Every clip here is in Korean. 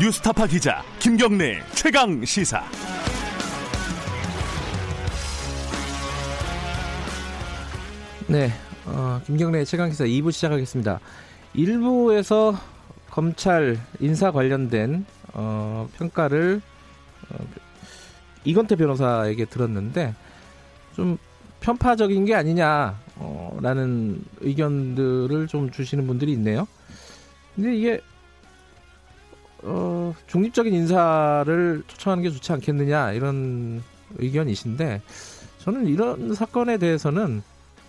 뉴스타파 기자 김경래 최강 시사. 네, 어, 김경래 최강 시사 2부 시작하겠습니다. 1부에서 검찰 인사 관련된 어, 평가를 어, 이건태 변호사에게 들었는데 좀 편파적인 게 아니냐라는 어, 의견들을 좀 주시는 분들이 있네요. 근데 이게 어, 중립적인 인사를 초청하는 게 좋지 않겠느냐 이런 의견이신데 저는 이런 사건에 대해서는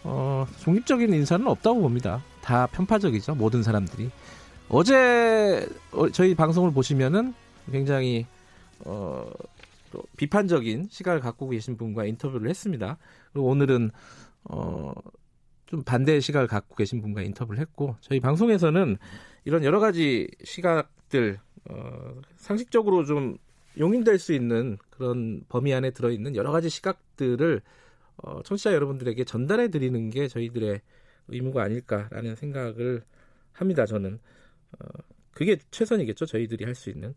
어, 중립적인 인사는 없다고 봅니다. 다 편파적이죠 모든 사람들이. 어제 어, 저희 방송을 보시면은 굉장히 어, 비판적인 시각을 갖고 계신 분과 인터뷰를 했습니다. 그리고 오늘은 어, 좀 반대의 시각을 갖고 계신 분과 인터뷰를 했고 저희 방송에서는 이런 여러 가지 시각들 어, 상식적으로 좀 용인될 수 있는 그런 범위 안에 들어있는 여러 가지 시각들을 어, 청취자 여러분들에게 전달해 드리는 게 저희들의 의무가 아닐까라는 생각을 합니다. 저는 어, 그게 최선이겠죠. 저희들이 할 수 있는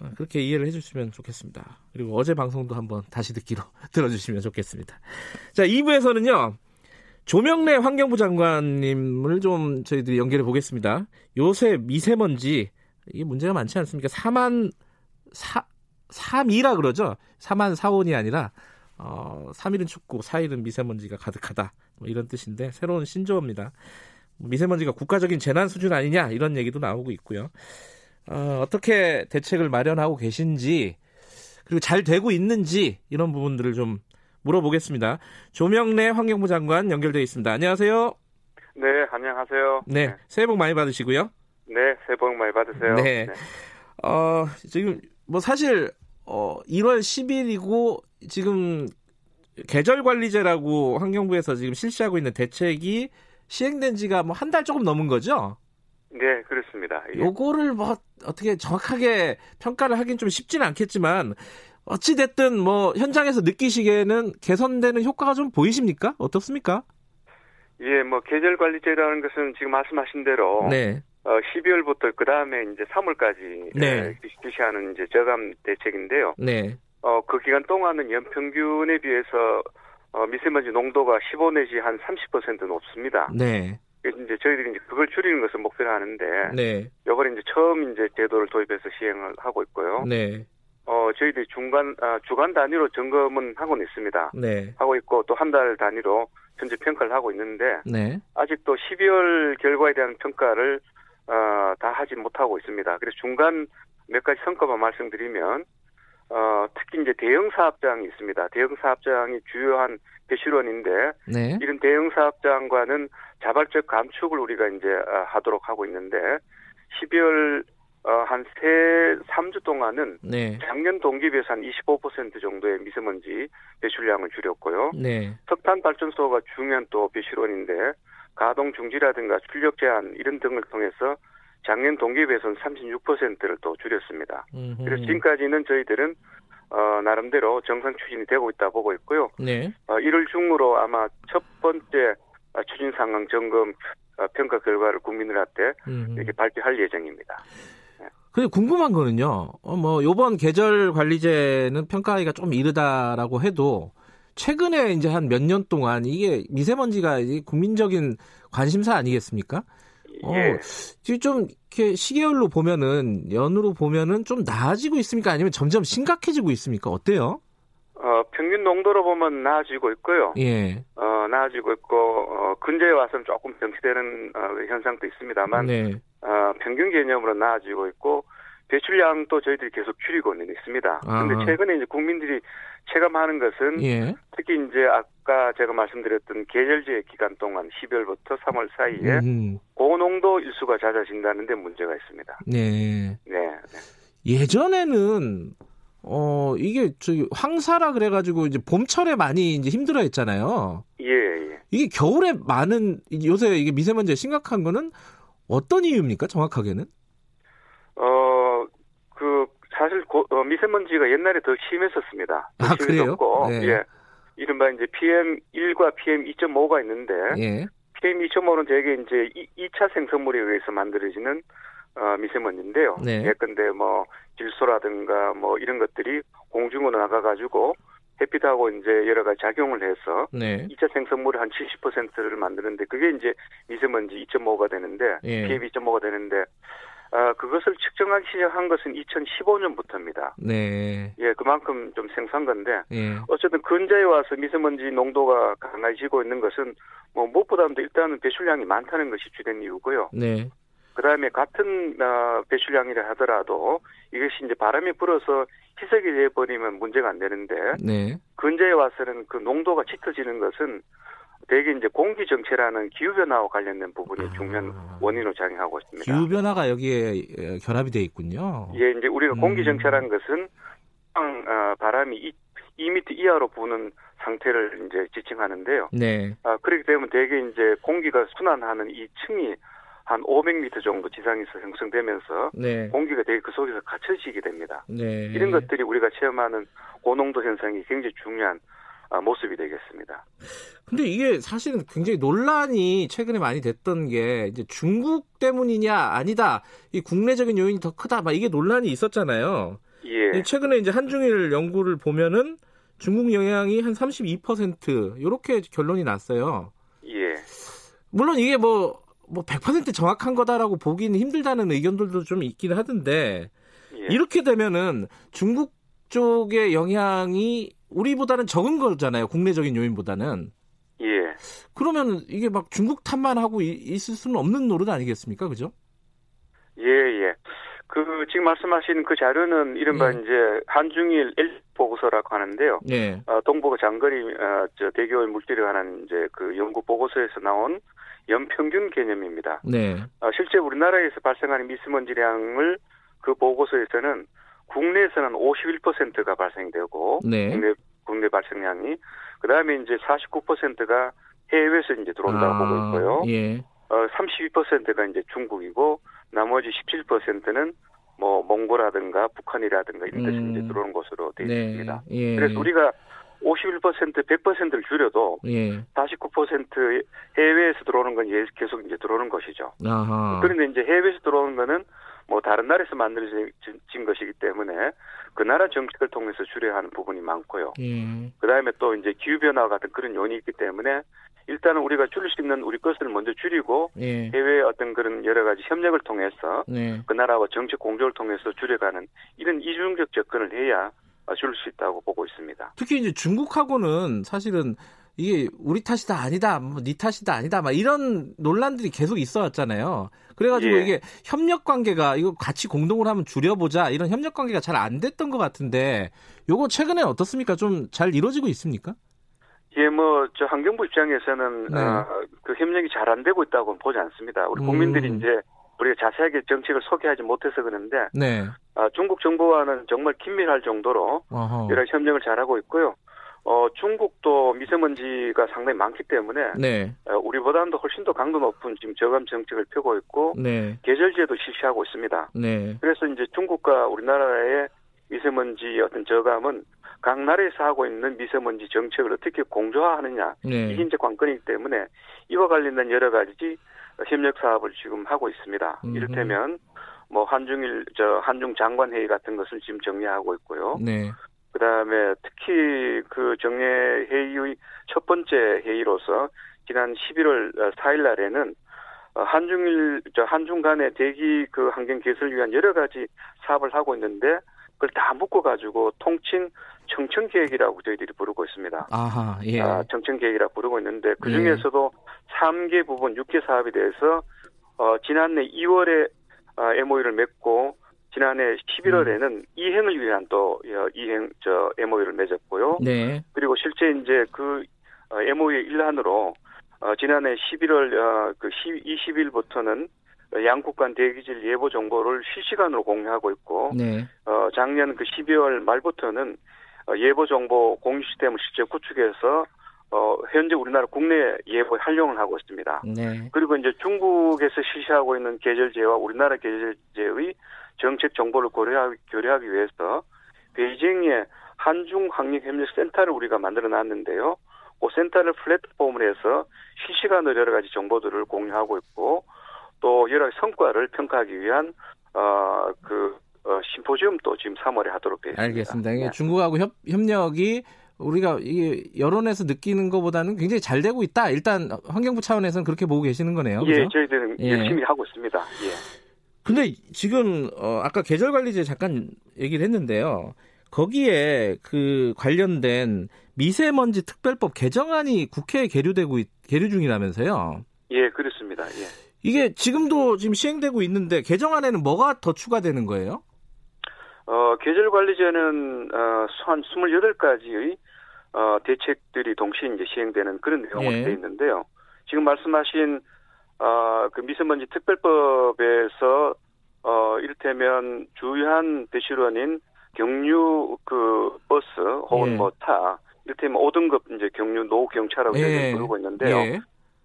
어, 그렇게 이해를 해주시면 좋겠습니다. 그리고 어제 방송도 한번 다시 듣기로 들어주시면 좋겠습니다. 자, 2부에서는요. 조명래 환경부 장관님을 좀 저희들이 연결해 보겠습니다. 요새 미세먼지 이게 문제가 많지 않습니까? 4만 4 3이라 그러죠. 4만 4원이 아니라 어, 3일은 춥고 4일은 미세먼지가 가득하다. 뭐 이런 뜻인데 새로운 신조어입니다. 미세먼지가 국가적인 재난 수준 아니냐 이런 얘기도 나오고 있고요. 어, 어떻게 대책을 마련하고 계신지 그리고 잘 되고 있는지 이런 부분들을 좀 물어보겠습니다. 조명래 환경부 장관 연결되어 있습니다. 안녕하세요. 네, 안녕하세요. 네, 네. 새해 복 많이 받으시고요. 네, 새해 복 많이 받으세요. 네. 네. 어, 지금 뭐 사실 어 1월 10일이고 지금 계절 관리제라고 환경부에서 지금 실시하고 있는 대책이 시행된 지가 뭐 한 달 조금 넘은 거죠? 네, 그렇습니다. 예. 요거를 뭐 어떻게 정확하게 평가를 하긴 좀 쉽지는 않겠지만 어찌 됐든 뭐 현장에서 느끼시기에는 개선되는 효과가 좀 보이십니까? 어떻습니까? 예, 뭐 계절 관리제라는 것은 지금 말씀하신 대로 네. 어, 12월부터 그 다음에 이제 3월까지 네. 실시하는 이제 저감 대책인데요. 네. 어, 그 기간 동안은 연평균에 비해서 어, 미세먼지 농도가 15 내지 한 30% 높습니다. 네. 이제 저희들이 이제 그걸 줄이는 것을 목표로 하는데, 네. 이걸 이제 처음 이제 제도를 도입해서 시행을 하고 있고요. 네. 어, 저희들이 중간, 아, 주간 단위로 점검은 하고 있습니다. 네. 하고 있고 또 한 달 단위로 현재 평가를 하고 있는데, 네. 아직도 12월 결과에 대한 평가를 어, 다 하지 못하고 있습니다. 그래서 중간 몇 가지 성과만 말씀드리면 어, 특히 이제 대형 사업장이 있습니다. 대형 사업장이 주요한 배실원인데 네. 이런 대형 사업장과는 자발적 감축을 우리가 이제 어, 하도록 하고 있는데 12월 어, 한 세, 3주 동안은 네. 작년 동기 비해서 한 25% 정도의 미세먼지 배출량을 줄였고요. 네. 석탄 발전소가 중요한 또 배실원인데 가동 중지라든가 출력 제한 이런 등을 통해서 작년 비해서는 36%를 또 줄였습니다. 음흠. 그래서 지금까지는 저희들은 어, 나름대로 정상 추진이 되고 있다 보고 있고요. 네. 어, 1월 중으로 아마 첫 번째 추진 상황 점검 어, 평가 결과를 국민들한테 음흠. 이렇게 발표할 예정입니다. 네. 근데 궁금한 거는요. 어, 뭐 요번 계절 관리제는 평가하기가 좀 이르다라고 해도 최근에 이제 한 몇 년 동안 이게 미세먼지가 국민적인 관심사 아니겠습니까? 어, 예. 지금 좀 이렇게 시계열로 보면은 연으로 보면은 좀 나아지고 있습니까? 아니면 점점 심각해지고 있습니까? 어때요? 어, 평균 농도로 보면 나아지고 있고요. 예. 어, 나아지고 있고 어, 근제에 와서는 조금 정치되는 어, 현상도 있습니다만 네. 어, 평균 개념으로 나아지고 있고 배출량도 저희들이 계속 줄이고는 있습니다. 그런데 최근에 이제 국민들이 체감하는 것은 예. 특히 이제 아까 제가 말씀드렸던 계절제 기간 동안 12월부터 3월 사이에 음. 고농도 일수가 잦아진다는 데 문제가 있습니다. 네. 네. 네. 예전에는 어 이게 저기 황사라 그래가지고 이제 봄철에 많이 이제 힘들어했잖아요. 예, 예. 이게 겨울에 많은 요새 이게 미세먼지가 심각한 거는 어떤 이유입니까? 정확하게는? 사실 고, 어, 미세먼지가 옛날에 더 심했었습니다. 더 아, 심했었고, 네. 예. 이른바 이제 PM1과 PM2.5가 있는데, 예. PM2.5는 대개 이제 2, 차 생성물에 의해서 만들어지는 어, 미세먼지인데요. 네. 예컨대 뭐 질소라든가 뭐 이런 것들이 공중으로 나가가지고 햇빛하고 이제 여러 가지 작용을 해서 네. 2차 생성물의 한 70%를 만드는데 그게 이제 미세먼지 2.5가 되는데 예. PM 2.5가 되는데 아, 그것을 측정하기 시작한 것은 2015년부터입니다. 네. 예, 그만큼 좀 생소한 건데, 예. 어쨌든 근자에 와서 미세먼지 농도가 강해지고 있는 것은 뭐 무엇보다도 일단은 배출량이 많다는 것이 주된 이유고요. 네. 그 다음에 같은 어, 배출량이라 하더라도 이것이 이제 바람이 불어서 희석이 돼 버리면 문제가 안 되는데, 네. 근자에 와서는 그 농도가 짙어지는 것은 대개 이제 공기 정체라는 기후 변화와 관련된 부분이 아. 중요한 원인으로 작용하고 있습니다. 기후 변화가 여기에 결합이 돼 있군요. 예, 이제 우리가 음. 공기 정체라는 것은 어, 바람이 2, m 이하로 부는 상태를 이제 지칭하는데요. 네. 아, 그렇기 때문에 대개 이제 공기가 순환하는 이 층이 한 500m 정도 지상에서 형성되면서 네. 공기가 되게 그 속에서 갇혀지게 됩니다. 네. 이런 것들이 우리가 체험하는 고농도 현상이 굉장히 중요한 아, 모습이 되겠습니다. 근데 이게 사실은 굉장히 논란이 최근에 많이 됐던 게 이제 중국 때문이냐 아니다 이 국내적인 요인이 더 크다 막 이게 논란이 있었잖아요. 예. 최근에 이제 한중일 연구를 보면은 중국 영향이 한 32% 이렇게 결론이 났어요. 예. 물론 이게 뭐 뭐 100% 정확한 거다라고 보기는 힘들다는 의견들도 좀 있긴 하던데 예. 이렇게 되면은 중국 쪽의 영향이 우리보다는 적은 거잖아요. 국내적인 요인보다는. 예. 그러면 이게 막 중국 탓만 하고 있을 수는 없는 노릇 아니겠습니까? 그죠? 예, 예. 그 지금 말씀하신 그 자료는 이른바 예. 이제 한중일 일 보고서라고 하는데요. 예. 어, 동북아 장거리 어, 저 대교의 물질에 관한 이제 그 연구 보고서에서 나온 연평균 개념입니다. 네. 어, 실제 우리나라에서 발생하는 미세먼지량을 그 보고서에서는 국내에서는 51%가 발생되고 네. 국내 국내 발생량이 그다음에 이제 49%가 해외에서 이제 들어온다고 아, 보고 있고요. 예. 어 32%가 이제 중국이고 나머지 17%는 뭐 몽골이라든가 북한이라든가 이런 데서 음, 이제 들어오는 것으로 되어 네, 있습니다. 예. 그래서 우리가 51% 100%를 줄여도 예. 49% 해외에서 들어오는 건 계속 이제 들어오는 것이죠. 아하. 그런데 이제 해외에서 들어오는 거는 뭐 다른 나라에서 만들어진 것이기 때문에 그 나라 정책을 통해서 줄여야 하는 부분이 많고요. 예. 그 다음에 또 이제 기후 변화 같은 그런 요인이 있기 때문에 일단은 우리가 줄일 수 있는 우리 것을 먼저 줄이고 예. 해외 어떤 그런 여러 가지 협력을 통해서 예. 그 나라와 정책 공조를 통해서 줄여가는 이런 이중적 접근을 해야 줄일 수 있다고 보고 있습니다. 특히 이제 중국하고는 사실은 이게 우리 탓이다 아니다, 뭐네 탓이다 아니다, 막 이런 논란들이 계속 있어왔잖아요. 그래가지고 예. 이게 협력 관계가 이거 같이 공동을 하면 줄여보자 이런 협력 관계가 잘 안 됐던 것 같은데 요거 최근에 어떻습니까? 좀 잘 이루어지고 있습니까? 예, 뭐 저 환경부 입장에서는 네. 어, 그 협력이 잘 안 되고 있다고는 보지 않습니다. 우리 국민들이 음. 이제 우리가 자세하게 정책을 소개하지 못해서 그런데 네. 어, 중국 정부와는 정말 긴밀할 정도로 어허. 여러 협력을 잘하고 있고요. 어, 중국도 미세먼지가 상당히 많기 때문에 네. 어, 우리보다는 훨씬 더 강도 높은 지금 저감 정책을 펴고 있고 네. 계절제도 실시하고 있습니다. 네. 그래서 이제 중국과 우리나라의 미세먼지 어떤 저감은 각 나라에서 하고 있는 미세먼지 정책을 어떻게 공조화하느냐 네. 이게 이제 관건이기 때문에 이와 관련된 여러 가지 협력 사업을 지금 하고 있습니다. 음흠. 이를테면 뭐 한중일 저 한중 장관 회의 같은 것을 지금 정리하고 있고요. 네. 그 다음에 특히 그 정례 회의의 첫 번째 회의로서 지난 11월 4일 날에는 어, 한중일, 저 한중 간의 대기 그 환경 개선을 위한 여러 가지 사업을 하고 있는데 그걸 다 묶어 가지고 통칭 청청 계획이라고 저희들이 부르고 있습니다. 아하, 예. 아, 청청 계획이라고 부르고 있는데 그 중에서도 예. 3개 부분 6개 사업에 대해서 어, 지난해 2월에 아, MOU를 맺고 지난해 11월에는 음. 이행을 위한 또 어, 이행 저 MOU를 맺었고요. 네. 그리고 실제 이제 그 어, MOU의 일환으로 어, 지난해 11월 어, 그 20일부터는 양국 간 대기질 예보 정보를 실시간으로 공유하고 있고 네. 어, 작년 그 12월 말부터는 어, 예보 정보 공유 시스템을 실제 구축해서 어, 현재 우리나라 국내 예보 활용을 하고 있습니다. 네. 그리고 이제 중국에서 실시하고 있는 계절제와 우리나라 계절제의 정책 정보를 고려하기, 교류하기 위해서 베이징에 한중 학력협력센터를 우리가 만들어 놨는데요. 그 센터를 플랫폼을 해서 실시간으로 여러 가지 정보들을 공유하고 있고 또 여러 성과를 평가하기 위한 어그 어, 심포지움도 지금 3월에 하도록 되어 있습니다. 알겠습니다. 네. 중국하고 협, 협력이 우리가 이게 여론에서 느끼는 것보다는 굉장히 잘 되고 있다. 일단 환경부 차원에서는 그렇게 보고 계시는 거네요. 예, 그렇죠? 저희들은 예. 열심히 하고 있습니다. 예. 근데 지금 어, 아까 계절 관리제 잠깐 얘기를 했는데요. 거기에 그 관련된 미세먼지 특별법 개정안이 국회에 계류되고 계류 중이라면서요. 예, 그렇습니다. 예. 이게 지금도 지금 시행되고 있는데 개정안에는 뭐가 더 추가되는 거예요? 어, 계절 관리제는 어, 한 28가지의 어, 대책들이 동시에 이제 시행되는 그런 내용으로 예. 되어 있는데요. 지금 말씀하신 어, 그 미세먼지 특별법에서 어, 이를테면 주요한 대시론인 경유 그 버스 혹은 예. 뭐타 이를테면 5등급 이제 경유 노후 경유차라고 예. 부르고 있는데요. 예.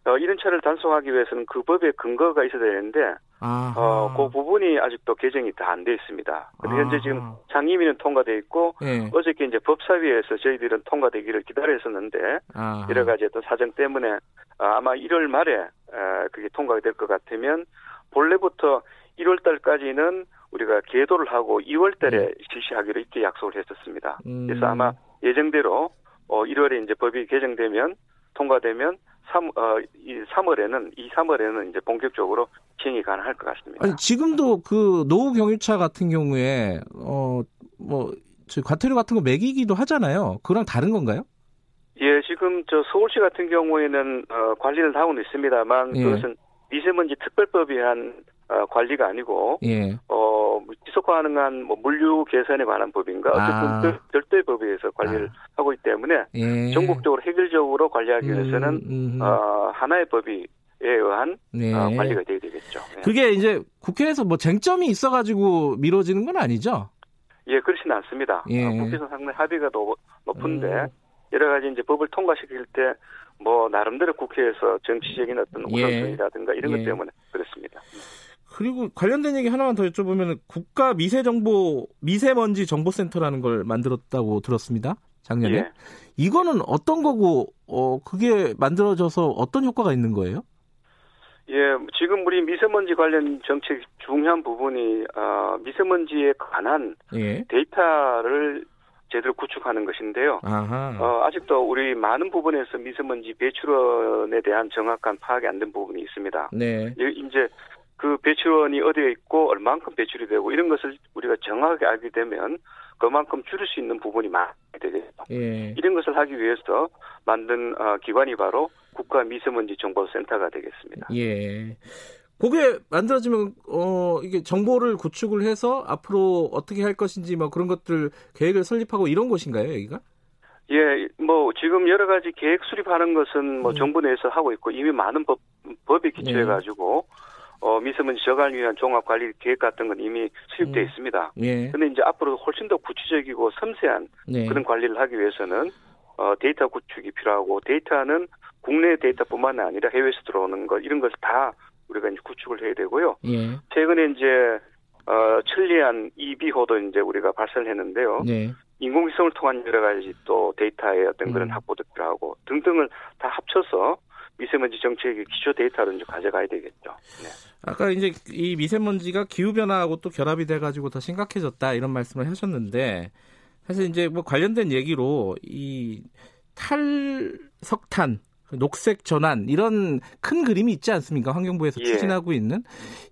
어, 이런 차를 단속하기 위해서는 그 법의 근거가 있어야 되는데 어, 그 부분이 아직도 개정이 다 안 돼 있습니다. 근데 현재 지금 상임위는 통과돼 있고 예. 어저께 이제 법사위에서 저희들은 통과되기를 기다렸었는데 아하. 여러 가지 어떤 사정 때문에 어, 아마 1월 말에 어, 그게 통과가 될 것 같으면 본래부터 1월 달까지는 우리가 계도를 하고 2월 달에 네. 실시하기로 이렇게 약속을 했었습니다. 음. 그래서 아마 예정대로 어 1월에 이제 법이 개정되면 통과되면 3, 어, 이 3월에는, 이 3월에는 이제 본격적으로 시행이 가능할 것 같습니다. 아니, 지금도 그 노후 경유차 같은 경우에, 어, 뭐, 저 과태료 같은 거 매기기도 하잖아요. 그랑 다른 건가요? 예, 지금 저 서울시 같은 경우에는, 어, 관리를 하고는 있습니다만, 예. 그것은 미세먼지 특별법에 한 어, 관리가 아니고 예. 어 지속화 가능한 뭐 물류 개선에 관한 법인가 어쨌든 아. 별도의 법에서 관리를 아. 하고 있기 때문에 예. 전국적으로 해결적으로 관리하기 음, 위해서는 음, 음. 어 하나의 법이 에 의한 네. 어, 관리가 돼야 되겠죠. 예. 그게 이제 국회에서 뭐 쟁점이 있어가지고 미뤄지는 건 아니죠? 예, 그렇지는 않습니다. 예. 어, 국회에서 상당히 합의가 높, 은데 음. 여러 가지 이제 법을 통과시킬 때 뭐 나름대로 국회에서 정치적인 어떤 예. 우선순위라든가 이런 것 예. 때문에 그렇습니다. 그리고 관련된 얘기 하나만 더 여쭤보면 국가 미세 정보 미세먼지 정보센터라는 걸 만들었다고 들었습니다. 작년에. 예. 이거는 어떤 거고 어 그게 만들어져서 어떤 효과가 있는 거예요? 예, 지금 우리 미세먼지 관련 정책 중요한 부분이 어, 미세먼지에 관한 예. 데이터를 제대로 구축하는 것인데요. 어, 아직도 우리 많은 부분에서 미세먼지 배출원에 대한 정확한 파악이 안 된 부분이 있습니다. 네. 이제 그 배출원이 어디에 있고 얼만큼 배출이 되고 이런 것을 우리가 정확하게 알게 되면 그만큼 줄일 수 있는 부분이 많이 되겠죠. 예. 이런 것을 하기 위해서 만든 어, 기관이 바로 국가 미세먼지 정보센터가 되겠습니다. 예. 그게 만들어지면 어 이게 정보를 구축을 해서 앞으로 어떻게 할 것인지 뭐 그런 것들 계획을 설립하고 이런 곳인가요, 여기가? 예, 뭐 지금 여러 가지 계획 수립하는 것은 뭐 음. 정부 내에서 하고 있고 이미 많은 법 법에 기초해 가지고 예. 어, 미세먼지 저감을 위한 종합 관리 계획 같은 건 이미 수립되어 음. 있습니다. 예. 근데 이제 앞으로 훨씬 더 구체적이고 섬세한 네. 그런 관리를 하기 위해서는 어, 데이터 구축이 필요하고 데이터는 국내 데이터뿐만 아니라 해외에서 들어오는 것 이런 것을 다 우리가 이제 구축을 해야 되고요. 예. 최근에 이제 어, 천리안 EB호도 이제 우리가 발사를 했는데요. 네. 인공위성을 통한 여러 가지 또 데이터의 어떤 그런 음. 확보도 필요하고 등등을 다 합쳐서 미세먼지 정책의 기초 데이터를 이제 가져가야 되겠죠. 네. 아까 이제 이 미세먼지가 기후 변화하고 또 결합이 돼가지고 더 심각해졌다 이런 말씀을 하셨는데 사실 이제 뭐 관련된 얘기로 이 탈석탄 녹색 전환 이런 큰 그림이 있지 않습니까? 환경부에서 예. 추진하고 있는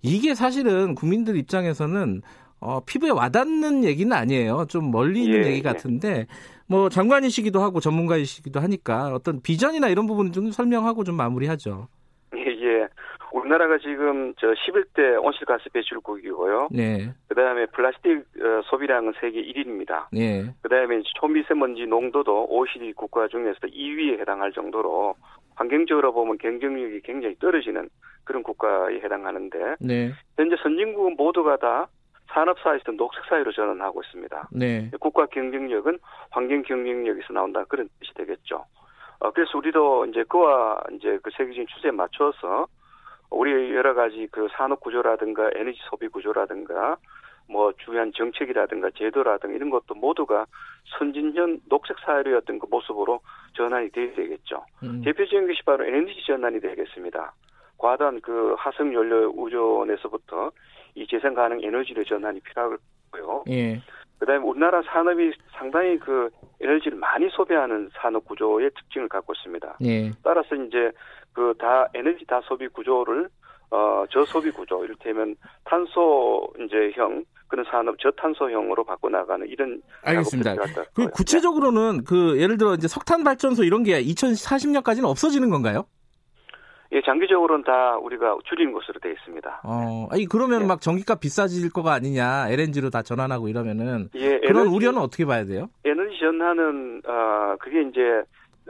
이게 사실은 국민들 입장에서는 어, 피부에 와닿는 얘기는 아니에요. 좀 멀리 있는 예, 얘기 예. 같은데 뭐 장관이시기도 하고 전문가이시기도 하니까 어떤 비전이나 이런 부분은 좀 설명하고 좀 마무리하죠. 예, 예. 우리나라가 지금 저 11대 온실가스 배출국이고요. 네. 그다음에 플라스틱 어, 소비량은 세계 1위입니다. 네. 그다음에 초미세먼지 농도도 OECD 국가 중에서 2위에 해당할 정도로 환경적으로 보면 경쟁력이 굉장히 떨어지는 그런 국가에 해당하는데 네. 현재 선진국 모두가 다 산업사회에서 녹색사회로 전환하고 있습니다. 네. 국가 경쟁력은 환경 경쟁력에서 나온다 그런 뜻이 되겠죠. 어, 그래서 우리도 이제 그와 이제 그 세계적인 추세에 맞춰서 우리 여러 가지 그 산업 구조라든가 에너지 소비 구조라든가 뭐 중요한 정책이라든가 제도라든가 이런 것도 모두가 선진형 녹색 사회의 어떤 그 모습으로 전환이 돼야 되겠죠. 음. 대표적인 것이 바로 에너지 전환이 되겠습니다. 과다한 그 화석 연료 우존에서부터 이 재생 가능 에너지의 전환이 필요하고요. 예. 그다음에 우리나라 산업이 상당히 그 에너지를 많이 소비하는 산업 구조의 특징을 갖고 있습니다. 예. 따라서 이제 그 다 에너지 다 소비 구조를 어 저소비 구조 이를테면 탄소 이제형 그런 산업 저탄소형으로 바꿔 나가는 이런 알겠습니다. 그 구체적으로는 그 예를 들어 이제 석탄 발전소 이런 게 2040년까지는 없어지는 건가요? 예, 장기적으로는 다 우리가 줄이는 것으로 되어 있습니다. 어, 아니 그러면 예. 막 전기값 비싸질 거가 아니냐, LNG로 다 전환하고 이러면은 예, 그런 에너지, 우려는 어떻게 봐야 돼요? 에너지 전환은 어 그게 이제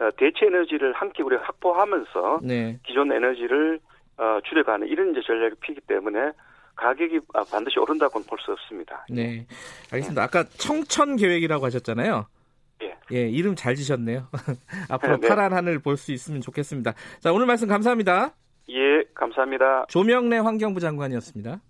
어, 대체 에너지를 함께 우리가 확보하면서 네. 기존 에너지를 어, 줄여가는 이런 이제 전략이 피기 때문에 가격이 아, 반드시 오른다고는 볼 수 없습니다. 네, 알겠습니다. 아까 청천 계획이라고 하셨잖아요. 예. 예, 이름 잘 지셨네요. 앞으로 네. 파란 하늘 볼 수 있으면 좋겠습니다. 자, 오늘 말씀 감사합니다. 예, 감사합니다. 조명래 환경부 장관이었습니다.